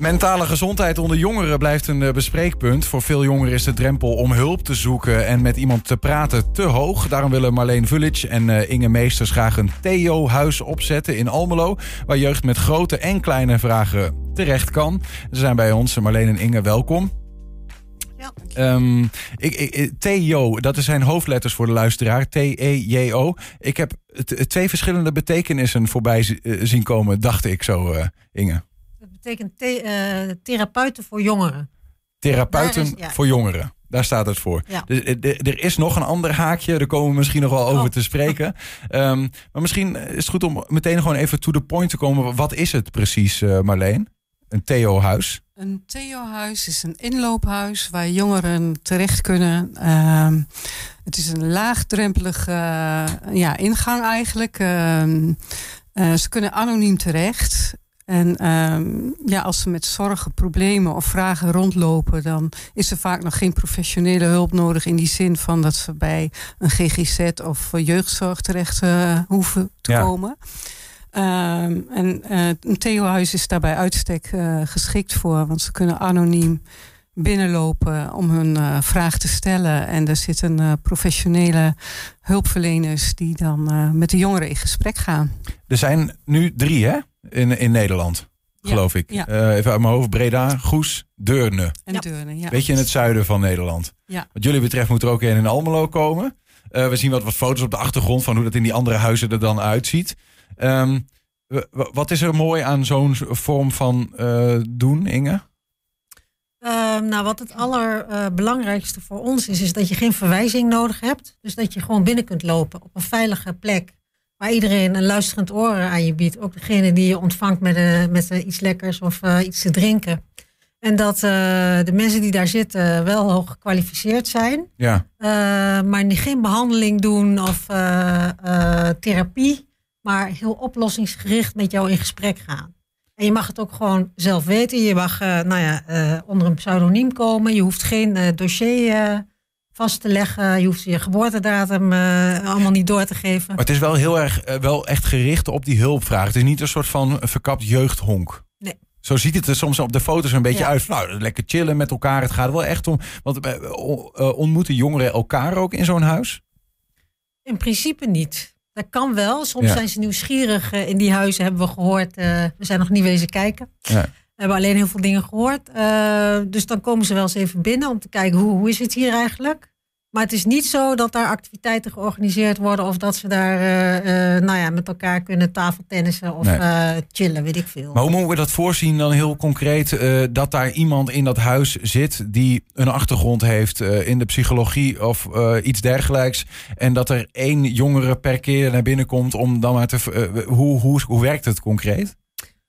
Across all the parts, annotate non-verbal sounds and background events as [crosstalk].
Mentale gezondheid onder jongeren blijft een eh, bespreekpunt. Voor veel jongeren is de drempel om hulp te zoeken en met iemand te praten te hoog. Daarom willen Marleen Vulic en eh, Inge Meesters graag een Theo-huis opzetten in Almelo. Waar jeugd met grote en kleine vragen terecht kan. Ze zijn bij ons. Marleen en Inge, welkom. Ja. Ehm, ik, ik, Theo, dat zijn hoofdletters voor de luisteraar. T-E-J-O. Ik heb twee verschillende betekenissen voorbij zi- eh, zien komen, dacht ik zo, eh, Inge. Betekent the- eh, therapeuten voor jongeren. Therapeuten Daar is- ja. voor jongeren. Daar staat het voor. Ja. Dus, eh, er is nog een ander haakje. Daar komen we misschien nog wel over Oh. te spreken. [laughs] Ehm, maar misschien is het goed om meteen gewoon even to the point te komen. Wat is het precies, eh, Marleen? Een Theo-huis. Een Theo-huis is een inloophuis waar jongeren terecht kunnen. Ehm, het is een laagdrempelige ja, ingang eigenlijk. Ehm, eh, ze kunnen anoniem terecht. En ehm, ja, als ze met zorgen, problemen of vragen rondlopen, dan is er vaak nog geen professionele hulp nodig. In die zin van dat ze bij een GGZ of jeugdzorg terecht eh, hoeven te Ja. komen. Ehm, en eh, een Theo-huis is daarbij uitstek eh, geschikt voor, want ze kunnen anoniem binnenlopen om hun vraag te stellen. En er zitten professionele hulpverleners die dan met de jongeren in gesprek gaan. Er zijn nu drie, hè? In, in Nederland, Ja, geloof ik. ja. Eh, even uit mijn hoofd. Breda, Goes, Deurne. En Ja. Deurne, ja. Beetje in het zuiden van Nederland. Ja. Wat jullie betreft moet er ook een in Almelo komen. Eh, we zien wat, wat foto's op de achtergrond van hoe dat in die andere huizen er dan uitziet. Ehm, wat is er mooi aan zo'n vorm van eh, doen, Inge? Ehm, nou, wat het allerbelangrijkste voor ons is, is dat je geen verwijzing nodig hebt. Dus dat je gewoon binnen kunt lopen op een veilige plek. Waar iedereen een luisterend oor aan je biedt. Ook degene die je ontvangt met, eh, met eh, iets lekkers of eh, iets te drinken. En dat de mensen die daar zitten wel hoog gekwalificeerd zijn. Ja, maar die geen behandeling doen of therapie, maar heel oplossingsgericht met jou in gesprek gaan. En je mag het ook gewoon zelf weten. Je mag nou ja, onder een pseudoniem komen. Je hoeft geen dossier vast te leggen. Je hoeft je geboortedatum eh, allemaal niet door te geven. maar het is wel heel erg, eh, wel echt gericht op die hulpvraag. Het is niet een soort van verkapt jeugdhonk. Nee. Zo ziet het er soms op de foto's een beetje Ja. uit. Nou, lekker chillen met elkaar. Het gaat wel echt om. Want eh, ontmoeten jongeren elkaar ook in zo'n huis? In principe niet. Dat kan wel. Soms Ja. zijn ze nieuwsgierig. in die huizen hebben we gehoord. eh, we zijn nog niet wezen kijken. Ja. We hebben alleen heel veel dingen gehoord. Eh, dus dan komen ze wel eens even binnen om te kijken hoe, hoe is het hier eigenlijk. Maar het is niet zo dat daar activiteiten georganiseerd worden of dat ze daar eh, eh, nou ja, met elkaar kunnen tafeltennissen of Nee. chillen, weet ik veel. Maar hoe moeten we dat voorzien dan heel concreet? dat daar iemand in dat huis zit die een achtergrond heeft in de psychologie of iets dergelijks. En dat er één jongere per keer naar binnen komt om dan maar te. hoe, hoe, hoe werkt het concreet?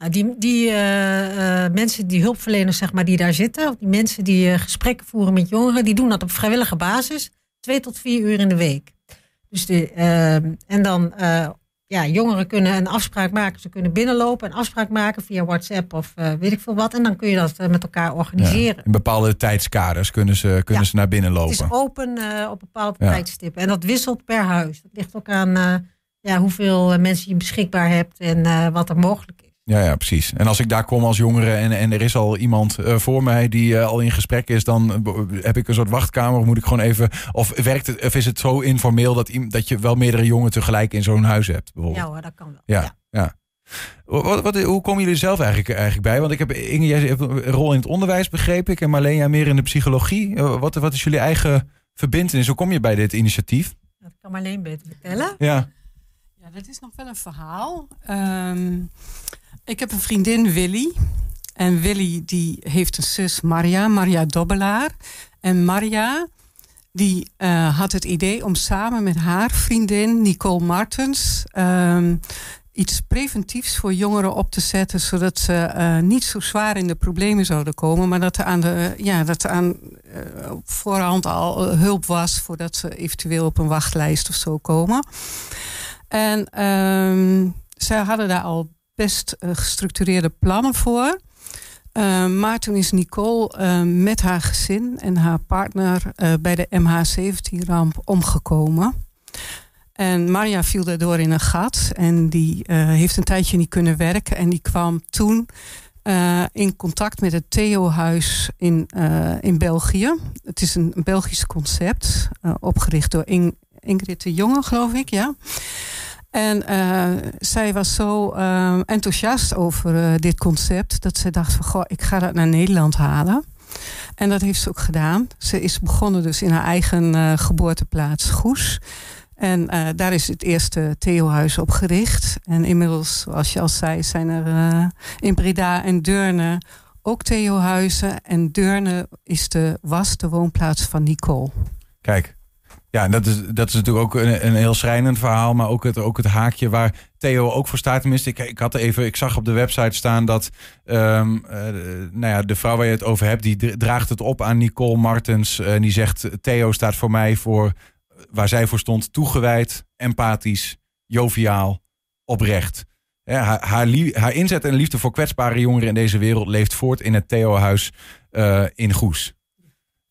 Nou, die die eh, eh, mensen, die hulpverleners zeg maar, die daar zitten, of die mensen die eh, gesprekken voeren met jongeren, die doen dat op vrijwillige basis, twee tot vier uur in de week. Dus de, en dan, ja, jongeren kunnen een afspraak maken, ze kunnen binnenlopen, een afspraak maken via WhatsApp of weet ik veel wat, en dan kun je dat met elkaar organiseren. in bepaalde tijdskaders kunnen ze, kunnen Ja. ze naar binnen Het is lopen. open op bepaalde Ja. tijdstippen. En dat wisselt per huis. Dat ligt ook aan ja, hoeveel mensen je beschikbaar hebt en wat er mogelijk is. Ja, ja, precies. En als ik daar kom als jongere en, en er is al iemand eh, voor mij die eh, al in gesprek is, dan eh, heb ik een soort wachtkamer. Of moet ik gewoon even. Of werkt het, of is het zo informeel dat, dat je wel meerdere jongeren tegelijk in zo'n huis hebt? Bijvoorbeeld? Ja hoor, dat kan wel. Ja, ja. Wat, wat, hoe komen jullie zelf eigenlijk, eigenlijk bij? Want ik heb Inge, jij hebt een rol in het onderwijs, begreep ik. En Marleen, jij meer in de psychologie. Wat, wat is jullie eigen verbindenis? Hoe kom je bij dit initiatief? Dat kan Marleen beter vertellen. Ja, Ja, dat is nog wel een verhaal. Ehm, ik heb een vriendin, Willy. En Willy die heeft een zus, Maria, Maria Dobbelaar. En Maria die eh, had het idee om samen met haar vriendin, Nicole Martens... ehm, iets preventiefs voor jongeren op te zetten... zodat ze eh, niet zo zwaar in de problemen zouden komen... maar dat er aan, de, ja, dat er aan eh, voorhand al eh, hulp was... voordat ze eventueel op een wachtlijst of zo komen... En ehm, zij hadden daar al best eh, gestructureerde plannen voor. Ehm, maar toen is Nicole ehm, met haar gezin en haar partner eh, bij de MH17-ramp omgekomen. En Maria viel daardoor in een gat en die eh, heeft een tijdje niet kunnen werken. En die kwam toen in contact met het Theo-huis in, in België. Het is een Belgisch concept, opgericht door In Ingrid de Jonge, geloof ik, ja. En zij was zo enthousiast over dit concept dat ze dacht van, goh, ik ga dat naar Nederland halen. En dat heeft ze ook gedaan. Ze is begonnen dus in haar eigen geboorteplaats Goes. En daar is het eerste Theohuis opgericht. En inmiddels, zoals je al zei, zijn er in Breda en Deurne ook Theohuizen. En Deurne is de, was de woonplaats van Nicole. Kijk, ja, dat is, dat is natuurlijk ook een, een heel schrijnend verhaal. Maar ook het, ook het haakje waar Theo ook voor staat. Tenminste, ik, ik, had even, ik zag op de website staan dat um, uh, nou ja, de vrouw waar je het over hebt, die draagt het op aan Nicole Martens. En die zegt: Theo staat voor mij voor waar zij voor stond, toegewijd, empathisch, joviaal, oprecht. haar, haar, inzet en liefde voor kwetsbare jongeren in deze wereld leeft voort in het Theo-huis in Goes.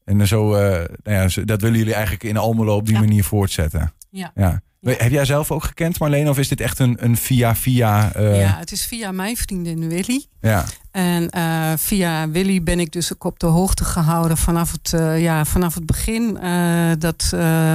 En zo, uh, nou ja, dat willen jullie eigenlijk in Almelo op die ja. manier voortzetten. Ja. ja. Heb jij zelf ook gekend, Marleen? Of is dit echt een, een via-via... Uh... Ja, het is via mijn vriendin Willy. Ja. En uh, via Willy ben ik dus ook op de hoogte gehouden vanaf het, uh, ja, vanaf het begin uh, dat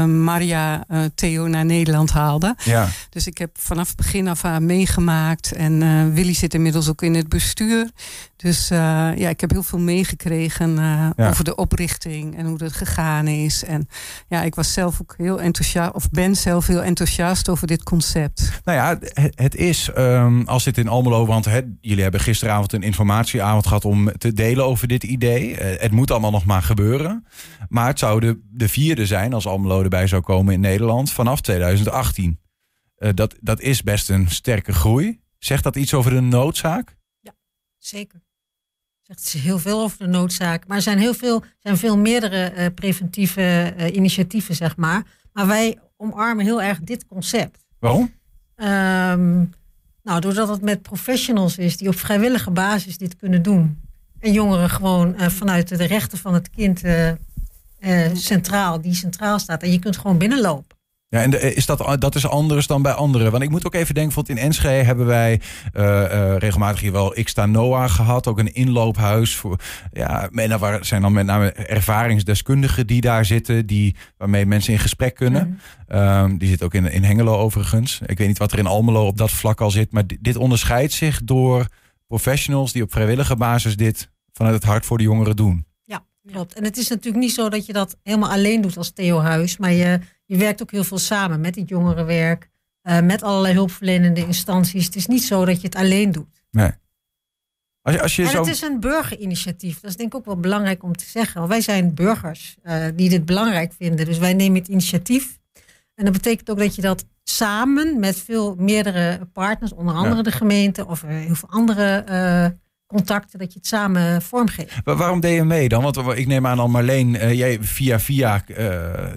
Maria Theo naar Nederland haalde. Ja. Dus ik heb vanaf het begin af aan meegemaakt. En Willy zit inmiddels ook in het bestuur. Dus ja, ik heb heel veel meegekregen ja. over de oprichting en hoe dat gegaan is. En ja, ik was zelf ook heel enthousiast, of ben zelf heel enthousiast over dit concept. Nou ja, het, het is, um, als dit in Almelo, want jullie hebben gisteravond een informatieavond gehad om te delen over dit idee. Uh, het moet allemaal nog maar gebeuren. Maar het zou de, de vierde zijn als Almelo erbij zou komen in Nederland vanaf 2018. Uh, dat, dat is best een sterke groei. Zegt dat iets over de noodzaak? Ja, zeker. Zegt heel veel over de noodzaak. Maar er zijn heel veel, zijn veel meerdere uh, preventieve initiatieven, zeg maar. Maar wij omarmen heel erg dit concept. Waarom? Um, nou, doordat het met professionals is die op vrijwillige basis dit kunnen doen. En jongeren gewoon uh, vanuit de rechten van het kind uh, uh, centraal, die centraal staat. En je kunt gewoon binnenlopen. Ja, en de, is dat, dat is anders dan bij anderen. Want ik moet ook even denken, bijvoorbeeld in Enschede hebben wij uh, uh, regelmatig hier wel Xta Noah gehad. Ook een inloophuis. Voor, ja, en daar zijn dan met name ervaringsdeskundigen die daar zitten. Die, waarmee mensen in gesprek kunnen. Mm. Um, die zit ook in, in Hengelo overigens. Ik weet niet wat er in Almelo op dat vlak al zit. Maar dit, dit onderscheidt zich door professionals die op vrijwillige basis dit vanuit het hart voor de jongeren doen. Ja, klopt. En het is natuurlijk niet zo dat je dat helemaal alleen doet als Theo Huis. Maar je je werkt ook heel veel samen met het jongerenwerk, uh, met allerlei hulpverlenende instanties. Het is niet zo dat je het alleen doet. Nee. Als je, als je en zo... het is een burgerinitiatief. Dat is denk ik ook wel belangrijk om te zeggen. Want wij zijn burgers uh, die dit belangrijk vinden. Dus wij nemen het initiatief. En dat betekent ook dat je dat samen met veel meerdere partners, onder andere ja. de gemeente of heel veel andere uh, contacten, dat je het samen vormgeeft. Maar waarom deed je mee dan? Want ik neem aan al Marleen, uh, jij via via uh,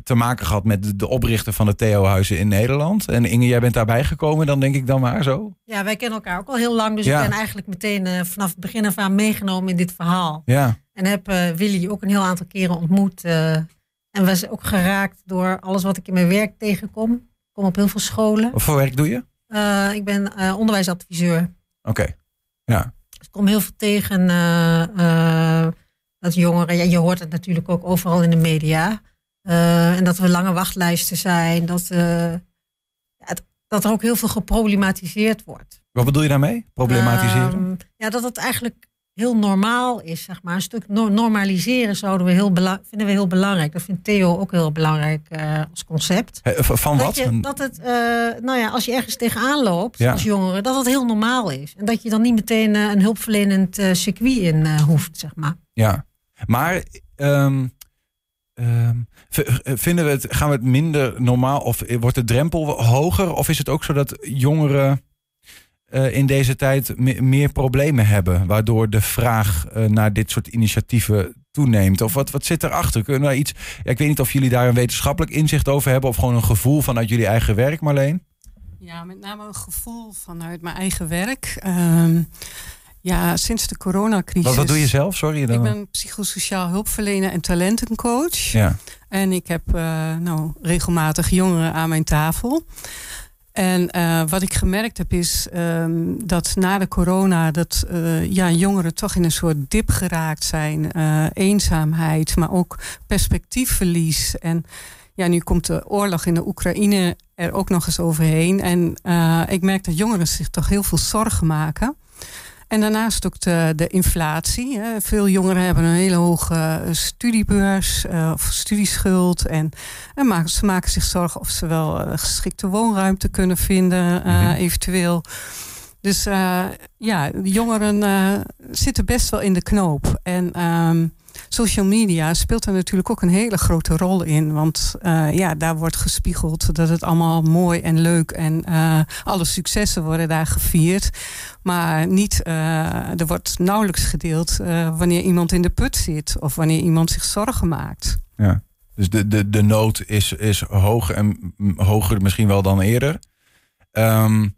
te maken gehad met de, oprichter van de Theo-huizen in Nederland. En Inge, jij bent daarbij gekomen, dan denk ik dan maar zo? Ja, wij kennen elkaar ook al heel lang. Dus Ja. ik ben eigenlijk meteen uh, vanaf het begin af aan meegenomen in dit verhaal. Ja, En heb Willy ook een heel aantal keren ontmoet. en was ook geraakt door alles wat ik in mijn werk tegenkom. Ik kom op heel veel scholen. wat voor werk doe je? Ik ben onderwijsadviseur. Oké, ja. Ik kom heel veel tegen uh, uh, dat jongeren, ja, je hoort het natuurlijk ook overal in de media. Uh, en dat er lange wachtlijsten zijn. Dat, het, dat er ook heel veel geproblematiseerd wordt. Wat bedoel je daarmee? Problematiseren? Um, ja, dat het eigenlijk heel normaal is, zeg maar. Een stuk no normaliseren zouden we heel vinden we heel belangrijk. Dat vindt Theo ook heel belangrijk uh, als concept. He, van dat wat? Je, dat het, uh, nou ja, als je ergens tegenaan loopt Ja. als jongere, dat het heel normaal is. En dat je dan niet meteen uh, een hulpverlenend circuit in hoeft, zeg maar. Ja, maar um, um, vinden we het, gaan we het minder normaal of wordt de drempel hoger? Of is het ook zo dat jongeren uh, in deze tijd me meer problemen hebben, waardoor de vraag uh, naar dit soort initiatieven toeneemt? Of wat, wat zit erachter? Kunnen we iets, ja, ik weet niet of jullie daar een wetenschappelijk inzicht over hebben of gewoon een gevoel vanuit jullie eigen werk, Marleen? Ja, met name een gevoel vanuit mijn eigen werk. Um, ja, sinds de coronacrisis. Wat, wat doe je zelf? Sorry. Dan... Ik ben psychosociaal hulpverlener en talentencoach. Ja. En ik heb uh, nou, regelmatig jongeren aan mijn tafel. En uh, wat ik gemerkt heb is um, dat na de corona dat uh, ja, jongeren toch in een soort dip geraakt zijn. Uh, eenzaamheid, maar ook perspectiefverlies. En ja, nu komt de oorlog in de Oekraïne er ook nog eens overheen. En ik merk dat jongeren zich toch heel veel zorgen maken. En daarnaast ook de, de inflatie. Hè. Veel jongeren hebben een hele hoge eh, studiebeurs uh, of studieschuld. En, en maken, ze maken zich zorgen of ze wel geschikte woonruimte kunnen vinden, uh, mm-hmm. eventueel. Dus ja, de jongeren zitten best wel in de knoop. En um, social media speelt er natuurlijk ook een hele grote rol in. Want uh, ja, daar wordt gespiegeld dat het allemaal mooi en leuk en alle successen worden daar gevierd. Maar niet, er wordt nauwelijks gedeeld wanneer iemand in de put zit of wanneer iemand zich zorgen maakt. Ja. Dus de, de, de nood is, is hoog en hoger misschien wel dan eerder. Um,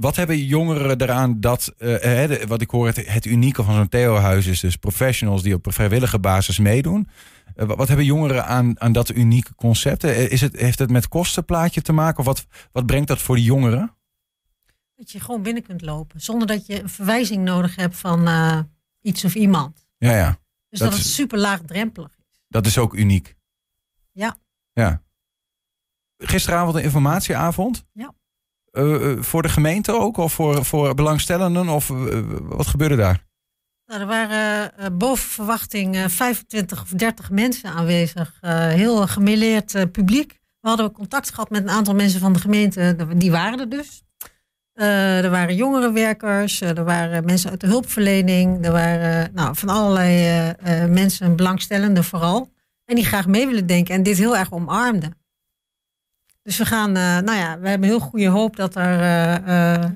wat hebben jongeren eraan dat, uh, wat ik hoor, het, het unieke van zo'n Theo-huis is dus professionals die op een vrijwillige basis meedoen. Uh, wat hebben jongeren aan, aan dat unieke concept? Is het, heeft het met kostenplaatje te maken of wat, wat brengt dat voor die jongeren? Dat je gewoon binnen kunt lopen zonder dat je een verwijzing nodig hebt van uh, iets of iemand. Ja, ja. Dus dat, dat het super laagdrempelig is. Dat is ook uniek. Ja. Ja. Gisteravond een informatieavond. Ja. Uh, voor de gemeente ook? Of voor, voor belangstellenden? Of uh, wat gebeurde daar? Nou, er waren boven verwachting 25 of 30 mensen aanwezig. heel gemêleerd publiek. We hadden contact gehad met een aantal mensen van de gemeente. Die waren er dus. er waren jongerenwerkers. er waren mensen uit de hulpverlening. Er waren nou, van allerlei mensen, belangstellenden vooral. En die graag mee willen denken en dit heel erg omarmden. Dus we gaan, uh, nou ja, we hebben heel goede hoop dat er. Uh, uh,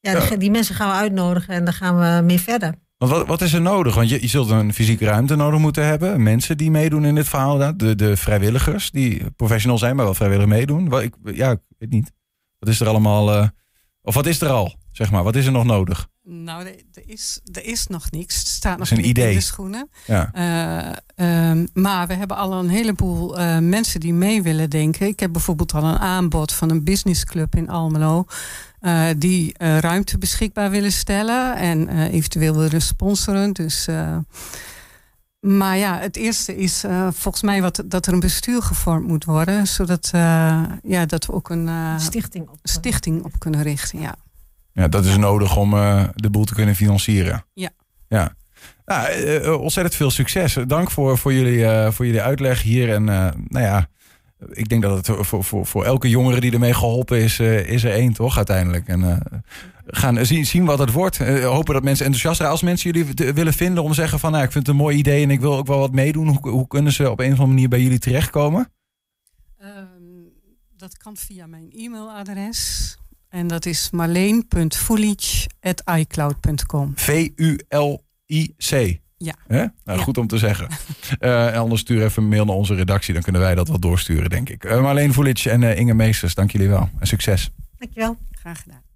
ja, die, die, mensen gaan we uitnodigen en dan gaan we mee verder. Want wat, wat is er nodig? Want je, je zult een fysieke ruimte nodig moeten hebben. Mensen die meedoen in dit verhaal. De, de vrijwilligers die professional zijn, maar wel vrijwillig meedoen. Wat, ik, ja, ik weet niet. Wat is er allemaal. of wat is er al? Zeg maar, wat is er nog nodig? Nou, er, is, er is nog niks. Het staat nog een idee. in de schoenen. Ja. Uh, um, maar we hebben al een heleboel uh, mensen die mee willen denken. Ik heb bijvoorbeeld al een aanbod van een businessclub in Almelo. Uh, die ruimte beschikbaar willen stellen. En eventueel willen sponsoren. Dus... Maar ja, het eerste is uh, volgens mij wat, dat er een bestuur gevormd moet worden. Zodat uh, ja, dat we ook een uh, stichting, op, stichting op kunnen richten. Ja. Ja, dat is nodig om uh, de boel te kunnen financieren. Ja. Ja. Nou, uh, ontzettend veel succes. Dank voor, voor, jullie, uh, voor jullie uitleg hier. En nou ja, ik denk dat het voor, voor, voor elke jongere die ermee geholpen is, is er één toch uiteindelijk. En gaan zien, zien wat het wordt. hopen dat mensen enthousiast zijn. Als mensen jullie willen vinden om te zeggen van nou, ik vind het een mooi idee en ik wil ook wel wat meedoen. Hoe, hoe kunnen ze op een of andere manier bij jullie terechtkomen? Um, dat kan via mijn e-mailadres. En dat is marleen.fulic.icloud.com. V-U-L-I-C. Ja. Nou, ja. goed om te zeggen. [laughs] uh, anders stuur even een mail naar onze redactie. Dan kunnen wij dat wat doorsturen, denk ik. Uh, Marleen Fulic en uh, Inge Meesters, dank jullie wel. En succes. Dankjewel. Graag gedaan.